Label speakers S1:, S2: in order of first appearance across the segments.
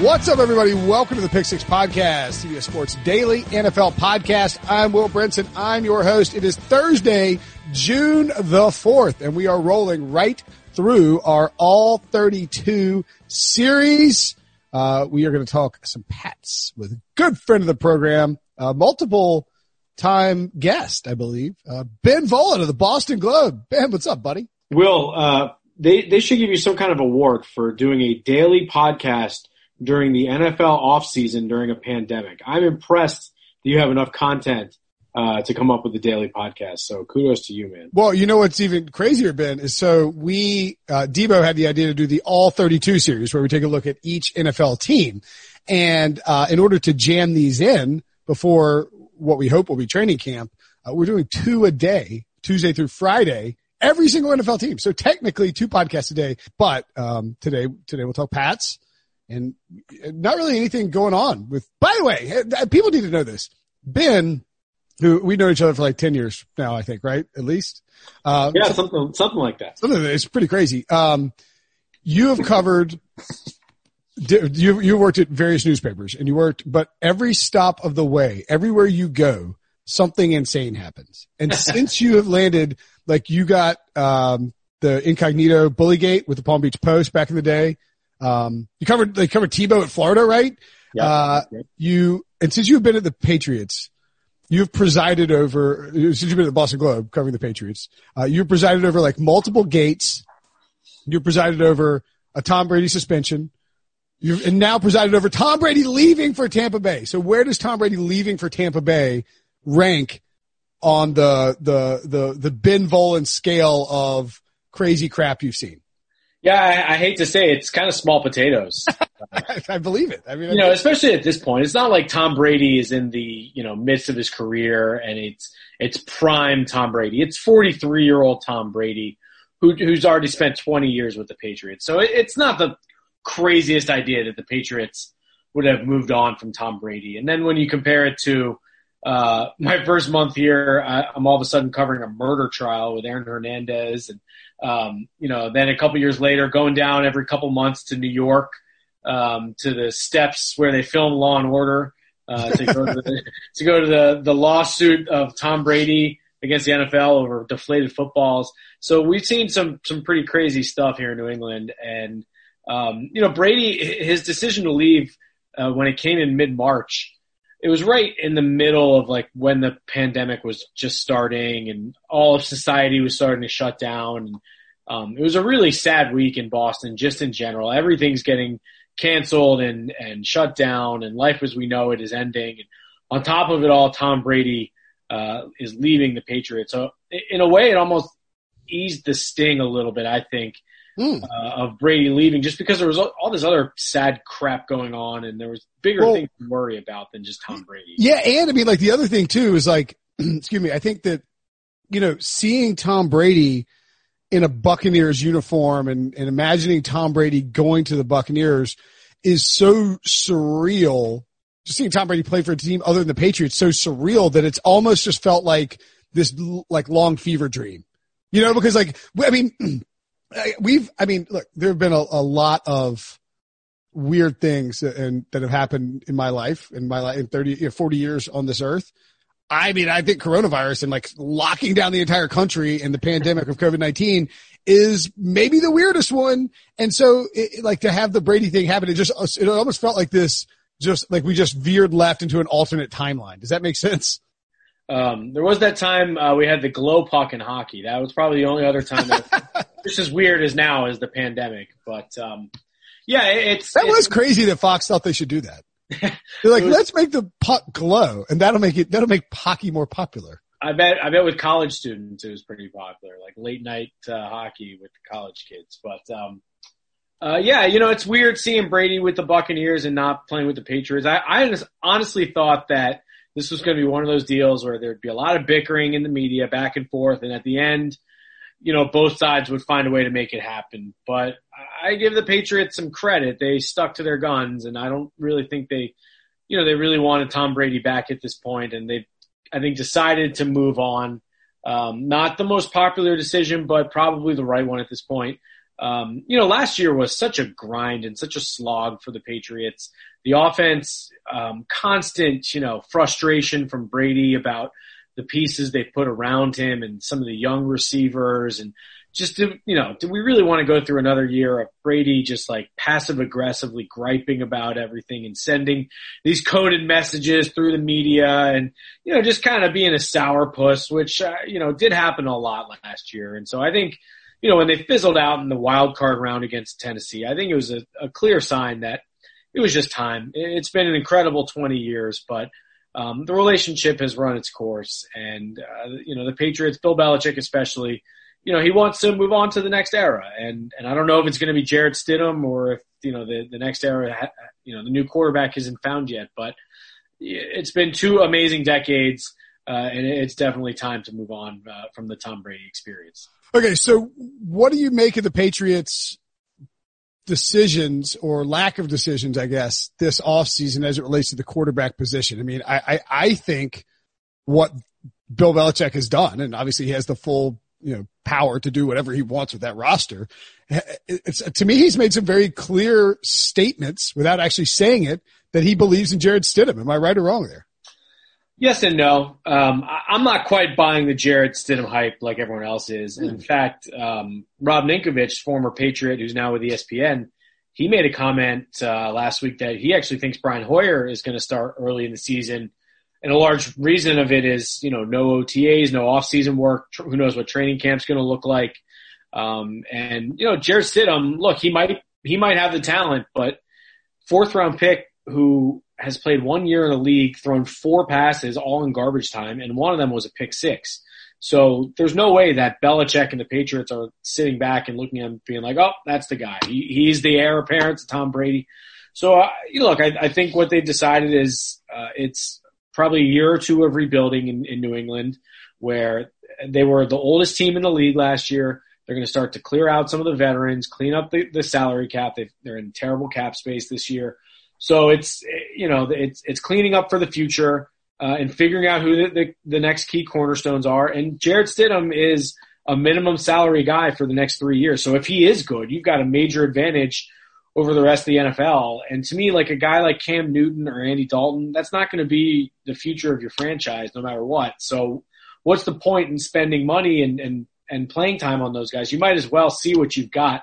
S1: What's up, everybody? Welcome to the Pick Six Podcast, CBS Sports Daily NFL Podcast. I'm Will Brinson. I'm your host. It is Thursday, June the 4th, and we are rolling right through our All 32 series. Uh, we are going to talk some Pats with a good friend of the program, multiple time guest, I believe, uh, Ben Volin of the Boston Globe. Ben, what's up, buddy?
S2: Will, uh, they, they should give you some kind of award for doing a daily podcast during the NFL offseason during a pandemic. I'm impressed that you have enough content uh, to come up with a daily podcast. So kudos to you, man.
S1: Well, you know what's even crazier, Ben, is so we, uh, Debo had the idea to do the all 32 series where we take a look at each NFL team. And, uh, in order to jam these in before what we hope will be training camp, uh, we're doing two a day, Tuesday through Friday, every single NFL team. So technically two podcasts a day, but, um, today, today we'll talk Pats and not really anything going on with, by the way, people need to know this. Ben, who we know each other for like 10 years now, I think, right? At least.
S2: Um, yeah, something, something like that.
S1: Something it's pretty crazy. Um, you have covered, you, you worked at various newspapers and you worked, but every stop of the way, everywhere you go, something insane happens. And since you have landed, like you got, um, the incognito bullygate with the Palm Beach Post back in the day. Um, you covered, they covered Tebow at Florida, right?
S2: Yeah.
S1: Uh, you, and since you've been at the Patriots, you've presided over, since you've been at the Boston Globe covering the Patriots, uh, you've presided over like multiple gates. You've presided over a Tom Brady suspension. You've, and now presided over Tom Brady leaving for Tampa Bay. So where does Tom Brady leaving for Tampa Bay rank on the, the, the, the Ben Volin scale of crazy crap you've seen?
S2: Yeah, I, I, hate to say it, it's kind of small potatoes.
S1: I believe it. I mean,
S2: you know, especially at this point, it's not like Tom Brady is in the you know midst of his career and it's it's prime Tom Brady. It's 43 year old Tom Brady who, who's already spent 20 years with the Patriots. So it, it's not the craziest idea that the Patriots would have moved on from Tom Brady. And then when you compare it to uh, my first month here, I, I'm all of a sudden covering a murder trial with Aaron Hernandez and um, you know, then a couple years later, going down every couple months to New York um, to the steps where they film Law and Order uh, to go to the, to go to the the lawsuit of Tom Brady against the NFL over deflated footballs. So we've seen some some pretty crazy stuff here in New England, and um, you know, Brady his decision to leave uh, when it came in mid March it was right in the middle of like when the pandemic was just starting and all of society was starting to shut down. And, um, it was a really sad week in Boston, just in general. Everything's getting canceled and, and shut down and life as we know it is ending. And on top of it all, Tom Brady, uh, is leaving the Patriots. So in a way, it almost eased the sting a little bit, I think, mm. uh, of Brady leaving just because there was all this other sad crap going on and there was bigger well, things to worry about than just Tom Brady.
S1: Yeah. And I mean, like the other thing too is like, excuse me, I think that, you know, seeing Tom Brady in a Buccaneers uniform and, and imagining Tom Brady going to the Buccaneers is so surreal. Just seeing Tom Brady play for a team other than the Patriots so surreal that it's almost just felt like this like long fever dream. You know, because like I mean, we've, I mean, look, there have been a, a lot of weird things and that have happened in my life, in my life, in 30, 40 years on this earth. I mean, I think coronavirus and like locking down the entire country and the pandemic of COVID-19 is maybe the weirdest one. And so it, like to have the Brady thing happen, it just, it almost felt like this, just like we just veered left into an alternate timeline. Does that make sense?
S2: Um, there was that time uh, we had the glow puck in hockey. That was probably the only other time that just as weird as now as the pandemic. But um, yeah, it's
S1: that
S2: it's,
S1: was crazy that Fox thought they should do that. They're like, was, let's make the puck glow, and that'll make it that'll make hockey more popular.
S2: I bet I bet with college students it was pretty popular, like late night uh, hockey with the college kids. But um, uh, yeah, you know, it's weird seeing Brady with the Buccaneers and not playing with the Patriots. I, I honestly thought that this was going to be one of those deals where there'd be a lot of bickering in the media back and forth. And at the end, you know, both sides would find a way to make it happen. But I give the Patriots some credit. They stuck to their guns and I don't really think they, you know, they really wanted Tom Brady back at this point and they, I think decided to move on. Um, not the most popular decision, but probably the right one at this point. Um, you know, last year was such a grind and such a slog for the Patriots. The offense, um, constant, you know, frustration from Brady about the pieces they put around him and some of the young receivers and just do, you know, do we really want to go through another year of Brady just like passive aggressively griping about everything and sending these coded messages through the media and, you know, just kind of being a sourpuss, which, uh, you know, did happen a lot last year. And so I think, you know, when they fizzled out in the wild card round against Tennessee, I think it was a, a clear sign that it was just time. It's been an incredible 20 years, but um, the relationship has run its course. And, uh, you know, the Patriots, Bill Belichick especially, you know, he wants to move on to the next era. And, and I don't know if it's going to be Jarrett Stidham or if, you know, the, the next era, you know, the new quarterback isn't found yet, but it's been two amazing decades. Uh, and it's definitely time to move on uh, from the Tom Brady experience.
S1: Okay, so what do you make of the Patriots decisions or lack of decisions, I guess, this offseason as it relates to the quarterback position? I mean, I, I, I think what Bill Belichick has done, and obviously he has the full, you know, power to do whatever he wants with that roster. It's, to me, he's made some very clear statements without actually saying it that he believes in Jarrett Stidham. Am I right or wrong there?
S2: Yes and no. Um, I, am not quite buying the Jarrett Stidham hype like everyone else is. In mm. fact, um, Rob Ninkovich, former Patriot who's now with ESPN, he made a comment uh, last week that he actually thinks Brian Hoyer is going to start early in the season. And a large reason of it is, you know, no OTAs, no off-season work. Who knows what training camp's going to look like? Um, and you know, Jarrett Stidham, look, he might he might have the talent, but fourth round pick who has played one year in the league, thrown four passes, all in garbage time, and one of them was a pick six. So there's no way that Belichick and the Patriots are sitting back and looking at him being like, oh, that's the guy. He, he's the heir apparent to Tom Brady. So, uh, look, I, I think what they've decided is uh, it's probably a year or two of rebuilding in, in New England where they were the oldest team in the league last year. They're going to start to clear out some of the veterans, clean up the, the salary cap. they they're in terrible cap space this year. So it's you know it's it's cleaning up for the future uh, and figuring out who the, the, the next key cornerstones are. And Jarrett Stidham is a minimum salary guy for the next three years. So if he is good, you've got a major advantage over the rest of the NFL. And to me, like a guy like Cam Newton or Andy Dalton, that's not going to be the future of your franchise no matter what. So what's the point in spending money and, and, and playing time on those guys? You might as well see what you've got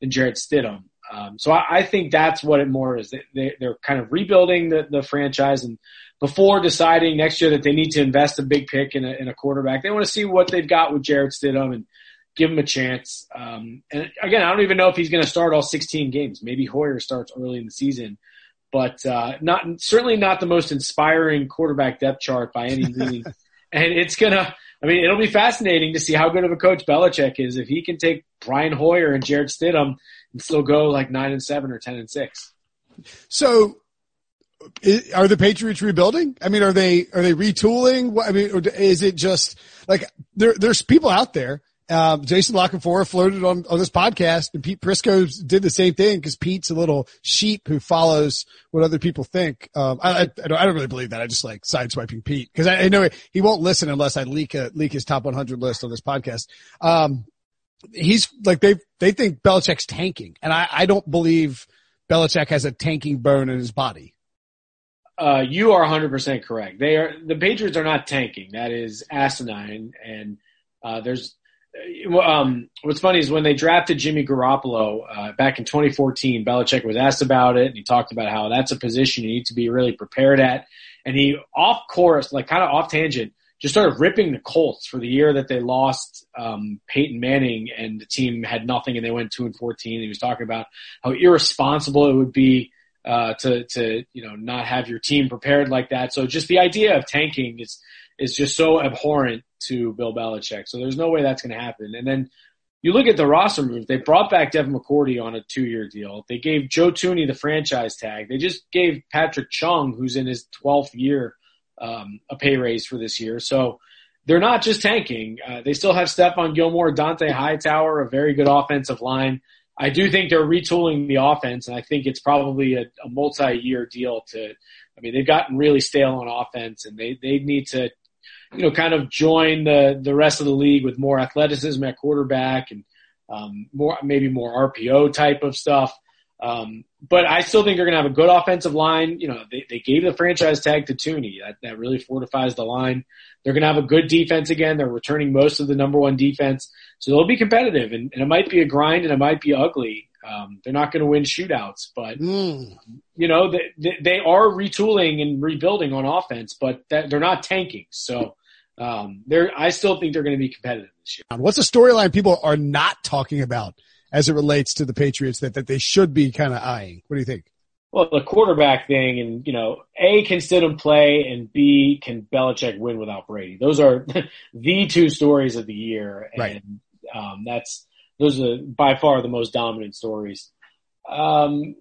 S2: in Jarrett Stidham. Um, so I, I, think that's what it more is. They, are kind of rebuilding the, the franchise and before deciding next year that they need to invest a big pick in a, in a quarterback, they want to see what they've got with Jarrett Stidham and give him a chance. Um, and again, I don't even know if he's going to start all 16 games. Maybe Hoyer starts early in the season, but uh, not certainly not the most inspiring quarterback depth chart by any means. and it's gonna. I mean, it'll be fascinating to see how good of a coach Belichick is if he can take Brian Hoyer and Jarrett Stidham and still go like nine and seven or ten and six.
S1: So, are the Patriots rebuilding? I mean, are they are they retooling? I mean, is it just like there? There's people out there. Um, Jason La Canfora floated on, on this podcast and Pete Prisco did the same thing because Pete's a little sheep who follows what other people think. Um, I, I, I, don't, I don't really believe that. I just like sideswiping Pete because I, I, know he won't listen unless I leak a, leak his top 100 list on this podcast. Um, he's like they they think Belichick's tanking, and I I don't believe Belichick has a tanking bone in his body.
S2: Uh, you are 100% correct. They are the Patriots are not tanking. That is asinine. And uh, there's um, what's funny is when they drafted Jimmy Garoppolo uh, back in 2014, Belichick was asked about it, and he talked about how that's a position you need to be really prepared at. And he off course, like kind of off tangent, just started ripping the Colts for the year that they lost um, Peyton Manning and the team had nothing and they went two and fourteen. He was talking about how irresponsible it would be uh, to to you know not have your team prepared like that. So just the idea of tanking is is just so abhorrent to Bill Belichick. So there's no way that's going to happen. And then you look at the roster moves. They brought back Devin McCourty on a two year deal. They gave Joe Thuney the franchise tag. They just gave Patrick Chung, who's in his 12th year, um, a pay raise for this year. So they're not just tanking. Uh, they still have Stephon Gilmore, Dont'a Hightower, a very good offensive line. I do think they're retooling the offense, and I think it's probably a, a multi-year deal. To, I mean, they've gotten really stale on offense, and they they need to, you know, kind of join the the rest of the league with more athleticism at quarterback and um, more maybe more RPO type of stuff. Um, but I still think they're going to have a good offensive line. You know, they, they gave the franchise tag to Thuney. That, that really fortifies the line. They're going to have a good defense again. They're returning most of the number one defense. So they'll be competitive and, and it might be a grind and it might be ugly. Um, they're not going to win shootouts, but mm. you know, they, they are retooling and rebuilding on offense, but that, they're not tanking. So, um, they're, I still think they're going to be competitive this year.
S1: What's a storyline people are not talking about as it relates to the Patriots that, that they should be kind of eyeing? What do you think?
S2: Well, the quarterback thing, and you know, A can Stidham play, and B can Belichick win without Brady. Those are the two stories of the year, and right. um, that's those are by far the most dominant stories. Um,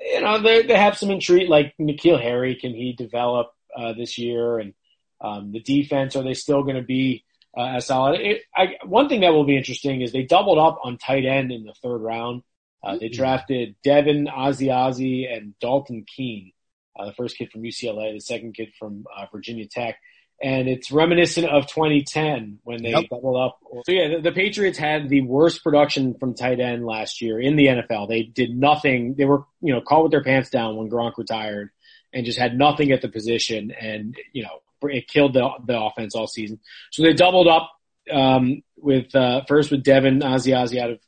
S2: you know, they they have some intrigue, like N'Keal Harry. Can he develop uh, this year? And um, the defense, are they still going to be uh, as solid? It, I, one thing that will be interesting is they doubled up on tight end in the third round. Uh, they drafted Devin Asiasi and Dalton Keene, uh, the first kid from UCLA, the second kid from uh, Virginia Tech. And it's reminiscent of 2010 when they yep. doubled up. So yeah, the, the, Patriots had the worst production from tight end last year in the NFL. They did nothing. They were, you know, caught with their pants down when Gronk retired and just had nothing at the position. And, you know, it killed the, the offense all season. So they doubled up, um, with, uh, first with Devin Asiasi out of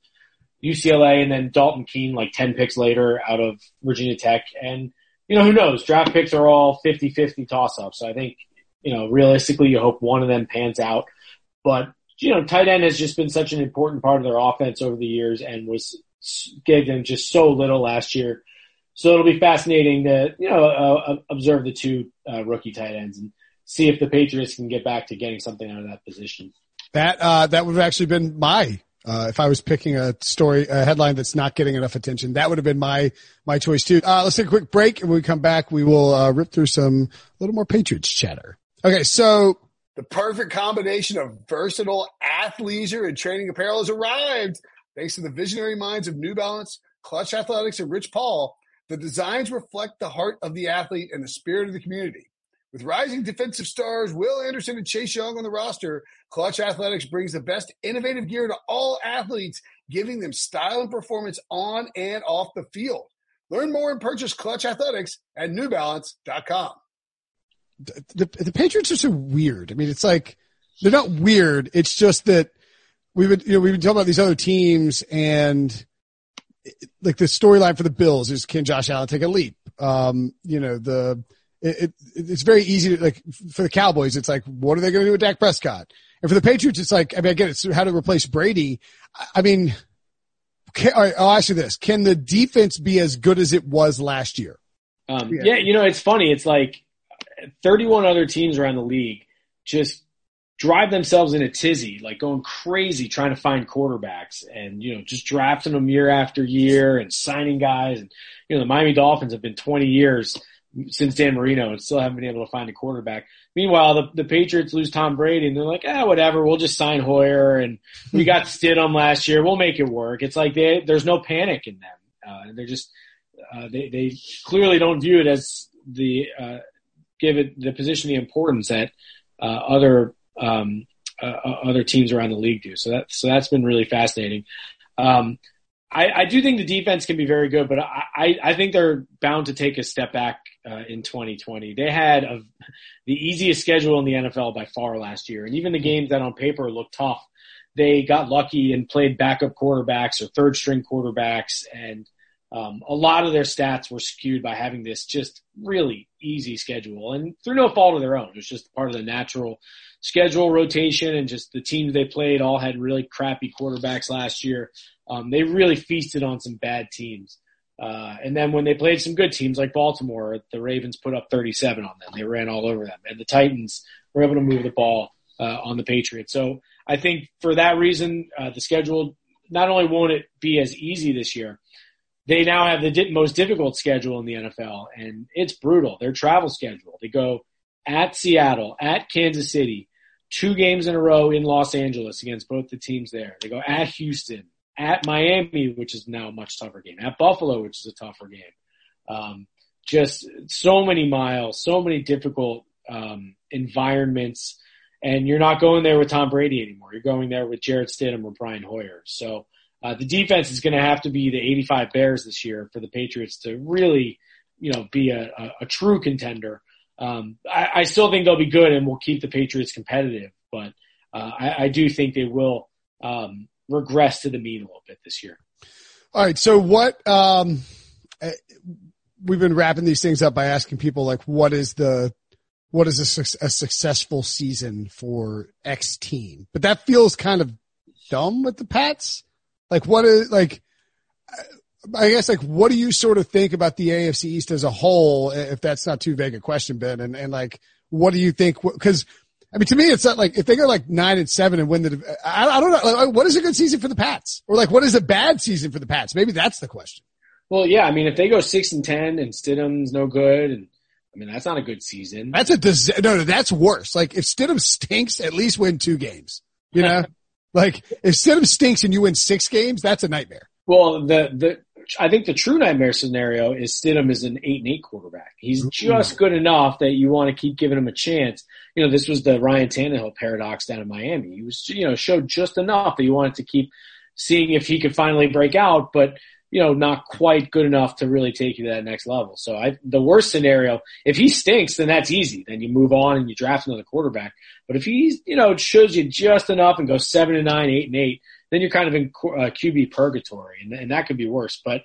S2: UCLA and then Dalton Keene like 10 picks later out of Virginia Tech. And, you know, who knows? Draft picks are all 50-50 toss ups. So I think, you know, realistically you hope one of them pans out. But, you know, tight end has just been such an important part of their offense over the years and was, gave them just so little last year. So it'll be fascinating to, you know, uh, observe the two uh, rookie tight ends and see if the Patriots can get back to getting something out of that position.
S1: That, uh, that would have actually been my uh, if I was picking a story, a headline that's not getting enough attention, that would have been my my choice too. Uh, let's take a quick break, and when we come back, we will uh, rip through some a little more Patriots chatter. Okay, so
S3: the perfect combination of versatile athleisure and training apparel has arrived. Thanks to the visionary minds of New Balance, Clutch Athletics, and Rich Paul, the designs reflect the heart of the athlete and the spirit of the community. With rising defensive stars Will Anderson and Chase Young on the roster, Clutch Athletics brings the best innovative gear to all athletes, giving them style and performance on and off the field. Learn more and purchase Clutch Athletics at newbalance.com.
S1: The, the, the Patriots are so weird. I mean, it's like they're not weird. It's just that we would, you know, we've been talking about these other teams and like the storyline for the Bills is can Josh Allen take a leap? Um, you know, the, it, it, it's very easy to like for the Cowboys. It's like, what are they going to do with Dak Prescott? And for the Patriots, it's like, I mean, I get it. how to replace Brady. I mean, can, all right, I'll ask you this. Can the defense be as good as it was last year?
S2: Um, yeah. yeah, you know, it's funny. It's like 31 other teams around the league just drive themselves in a tizzy, like going crazy trying to find quarterbacks and, you know, just drafting them year after year and signing guys. And, you know, the Miami Dolphins have been 20 years since Dan Marino and still haven't been able to find a quarterback. Meanwhile, the, the Patriots lose Tom Brady and they're like, ah, whatever, we'll just sign Hoyer and we got Stidham last year. We'll make it work. It's like they, there's no panic in them. Uh, they're just, uh, they, they clearly don't view it as the, uh, give it the position, the importance that, uh, other, um, uh, other teams around the league do. So that so that's been really fascinating. Um, I, I, do think the defense can be very good, but I, I think they're bound to take a step back uh, in 2020. They had a, the easiest schedule in the NFL by far last year, and even the games that on paper looked tough, they got lucky and played backup quarterbacks or third string quarterbacks, and um, a lot of their stats were skewed by having this just really easy schedule, and through no fault of their own. It was just part of the natural schedule rotation, and just the teams they played all had really crappy quarterbacks last year. Um, they really feasted on some bad teams. Uh, and then when they played some good teams like Baltimore, the Ravens put up 37 on them. They ran all over them. And the Titans were able to move the ball uh, on the Patriots. So I think for that reason, uh, the schedule, not only won't it be as easy this year, they now have the most difficult schedule in the NFL, and it's brutal. Their travel schedule. They go at Seattle, at Kansas City, two games in a row in Los Angeles against both the teams there. They go at Houston, at Miami, which is now a much tougher game, at Buffalo, which is a tougher game. Um, just so many miles, so many difficult um, environments, and you're not going there with Tom Brady anymore. You're going there with Jarrett Stidham or Brian Hoyer. So uh, the defense is going to have to be the 85 Bears this year for the Patriots to really, you know, be a, a, a true contender. Um, I, I, still think they'll be good and will keep the Patriots competitive, but uh, I, I, do think they will um, regress to the mean a little bit this year.
S1: All right. So what, um, eh, we've been wrapping these things up by asking people like, what is the, what is a, a successful season for X team? But that feels kind of dumb with the Pats. Like what is like, I guess like what do you sort of think about the AFC East as a whole? If that's not too vague a question, Ben, and, and like, what do you think? Cause I mean, to me, it's not like if they go like nine and seven and win the. I, I don't know. Like, what is a good season for the Pats, or like what is a bad season for the Pats? Maybe that's the question.
S2: Well, yeah. I mean, if they go six and ten and Stidham's no good, and I mean that's not a good season.
S1: That's a dis- no, no. That's worse. Like if Stidham stinks, at least win two games. You know, like if Stidham stinks and you win six games, that's a nightmare.
S2: Well, the the I think the true nightmare scenario is Stidham is an eight and eight quarterback. He's mm-hmm. just good enough that you want to keep giving him a chance. You know, this was the Ryan Tannehill paradox down in Miami. He was, you know, showed just enough that you wanted to keep seeing if he could finally break out, but you know, not quite good enough to really take you to that next level. So I, the worst scenario, if he stinks, then that's easy. Then you move on and you draft another quarterback. But if he's, you know, shows you just enough and goes seven and nine, eight and eight, then you're kind of in uh, QB purgatory, and, and that could be worse. But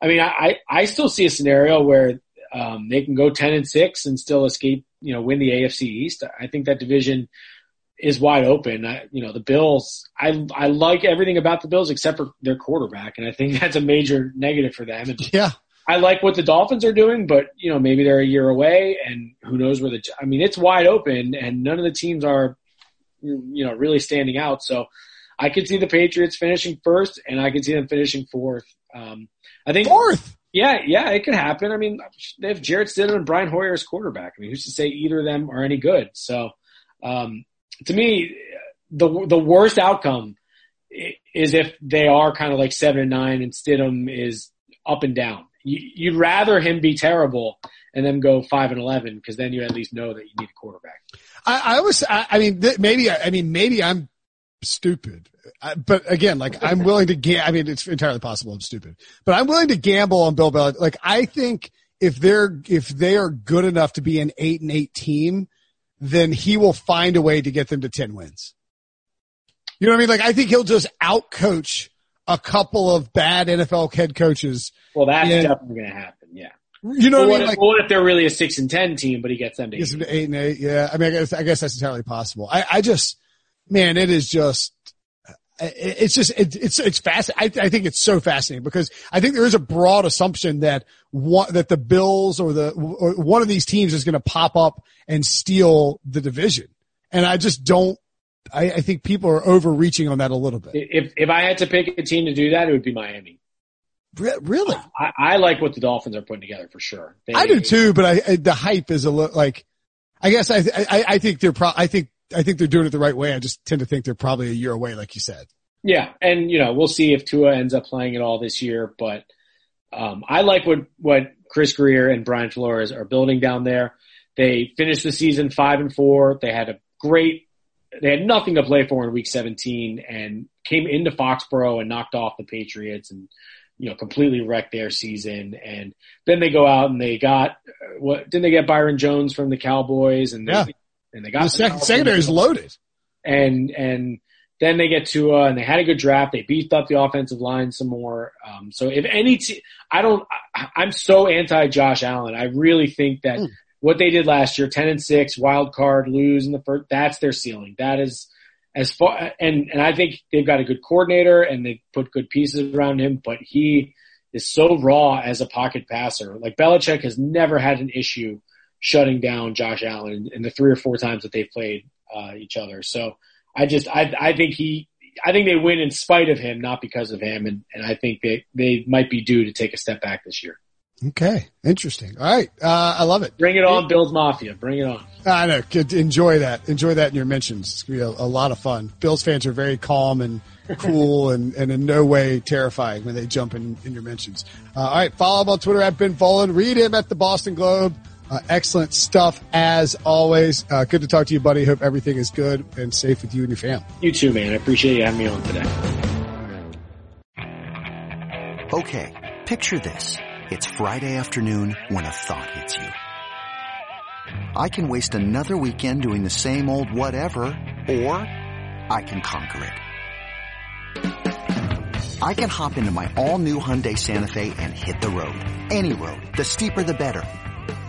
S2: I mean, I I still see a scenario where um, they can go ten and six and still escape, you know, win the AFC East. I think that division is wide open. I, you know, the Bills. I I like everything about the Bills except for their quarterback, and I think that's a major negative for them. And
S1: yeah.
S2: I like what the Dolphins are doing, but you know maybe they're a year away, and who knows where the. I mean, it's wide open, and none of the teams are, you know, really standing out. So I could see the Patriots finishing first, and I could see them finishing fourth. Um, I think
S1: fourth.
S2: Yeah, yeah, it could happen. I mean, they have Jarrett Stidham and Brian Hoyer as quarterback. I mean, who's to say either of them are any good? So, um, to me, the the worst outcome is if they are kind of like seven and nine, and Stidham is up and down. You, would rather him be terrible and then go five and eleven because then you at least know that you need a quarterback.
S1: I, I was, I, I mean, th- maybe, I mean, maybe I'm stupid. I, but again, like I'm willing to ga- I mean, it's entirely possible I'm stupid, but I'm willing to gamble on Bill Belichick. Like I think if they're, if they are good enough to be an eight and eight team, then he will find a way to get them to 10 wins. You know what I mean? Like I think he'll just outcoach a couple of bad NFL head coaches.
S2: Well, that's and, definitely going to happen. Yeah.
S1: You know
S2: well,
S1: what I
S2: mean?
S1: Like,
S2: what if they're really a six and ten team, but he gets them to
S1: eight, eight and eight? Yeah, I mean, I guess, I guess that's entirely possible. I, I just, man, it is just, it's just, it, it's, it's fast. I, I think it's so fascinating because I think there is a broad assumption that one, that the Bills or the, or one of these teams is going to pop up and steal the division. And I just don't, I, I think people are overreaching on that a little bit.
S2: If, if I had to pick a team to do that, it would be Miami.
S1: Really?
S2: I, I like what the Dolphins are putting together for sure.
S1: They, I do too, but I, the hype is a little like, I guess I, I, I think they're pro, I think I think they're doing it the right way. I just tend to think they're probably a year away, like you said.
S2: Yeah, and you know we'll see if Tua ends up playing it all this year, but um, I like what what Chris Grier and Brian Flores are building down there. They finished the season five and four. They had a great they had nothing to play for in week 17 and came into Foxborough and knocked off the Patriots and, you know, completely wrecked their season. And then they go out and they got, uh, what, didn't they get Byron Jones from the Cowboys? And they,
S1: Yeah.
S2: And they got
S1: The second, secondary is loaded.
S2: and and then they get Tua and they had a good draft. They beefed up the offensive line some more. Um, so if any, te- I don't. I, I'm so anti Josh Allen. I really think that
S1: Mm.
S2: what they did last year, ten and six, wild card, lose in the first, that's their ceiling. That is as far. And and I think they've got a good coordinator and they put good pieces around him. But he is so raw as a pocket passer. Like Belichick has never had an issue shutting down Josh Allen in the three or four times that they've played uh, each other. So I just I I think he I think they win in spite of him, not because of him, and and I think they they might be due to take a step back this year.
S1: Okay. Interesting. All right. Uh, I love it.
S2: Bring it on, Bills Mafia. Bring it on.
S1: I know. Enjoy that. Enjoy that in your mentions. It's going to be a, a lot of fun. Bills fans are very calm and cool and, and in no way terrifying when they jump in, in your mentions. Uh, all right. Follow him on Twitter at Ben Volin. Read him at the Boston Globe. Uh, excellent stuff as always. Uh, good to talk to you, buddy. Hope everything is good and safe with you and your family.
S2: You too, man. I appreciate you having me on today.
S4: Okay, picture this. It's Friday afternoon when a thought hits you. I can waste another weekend doing the same old whatever, or I can conquer it. I can hop into my all-new Hyundai Santa Fe and hit the road. Any road. The steeper the better.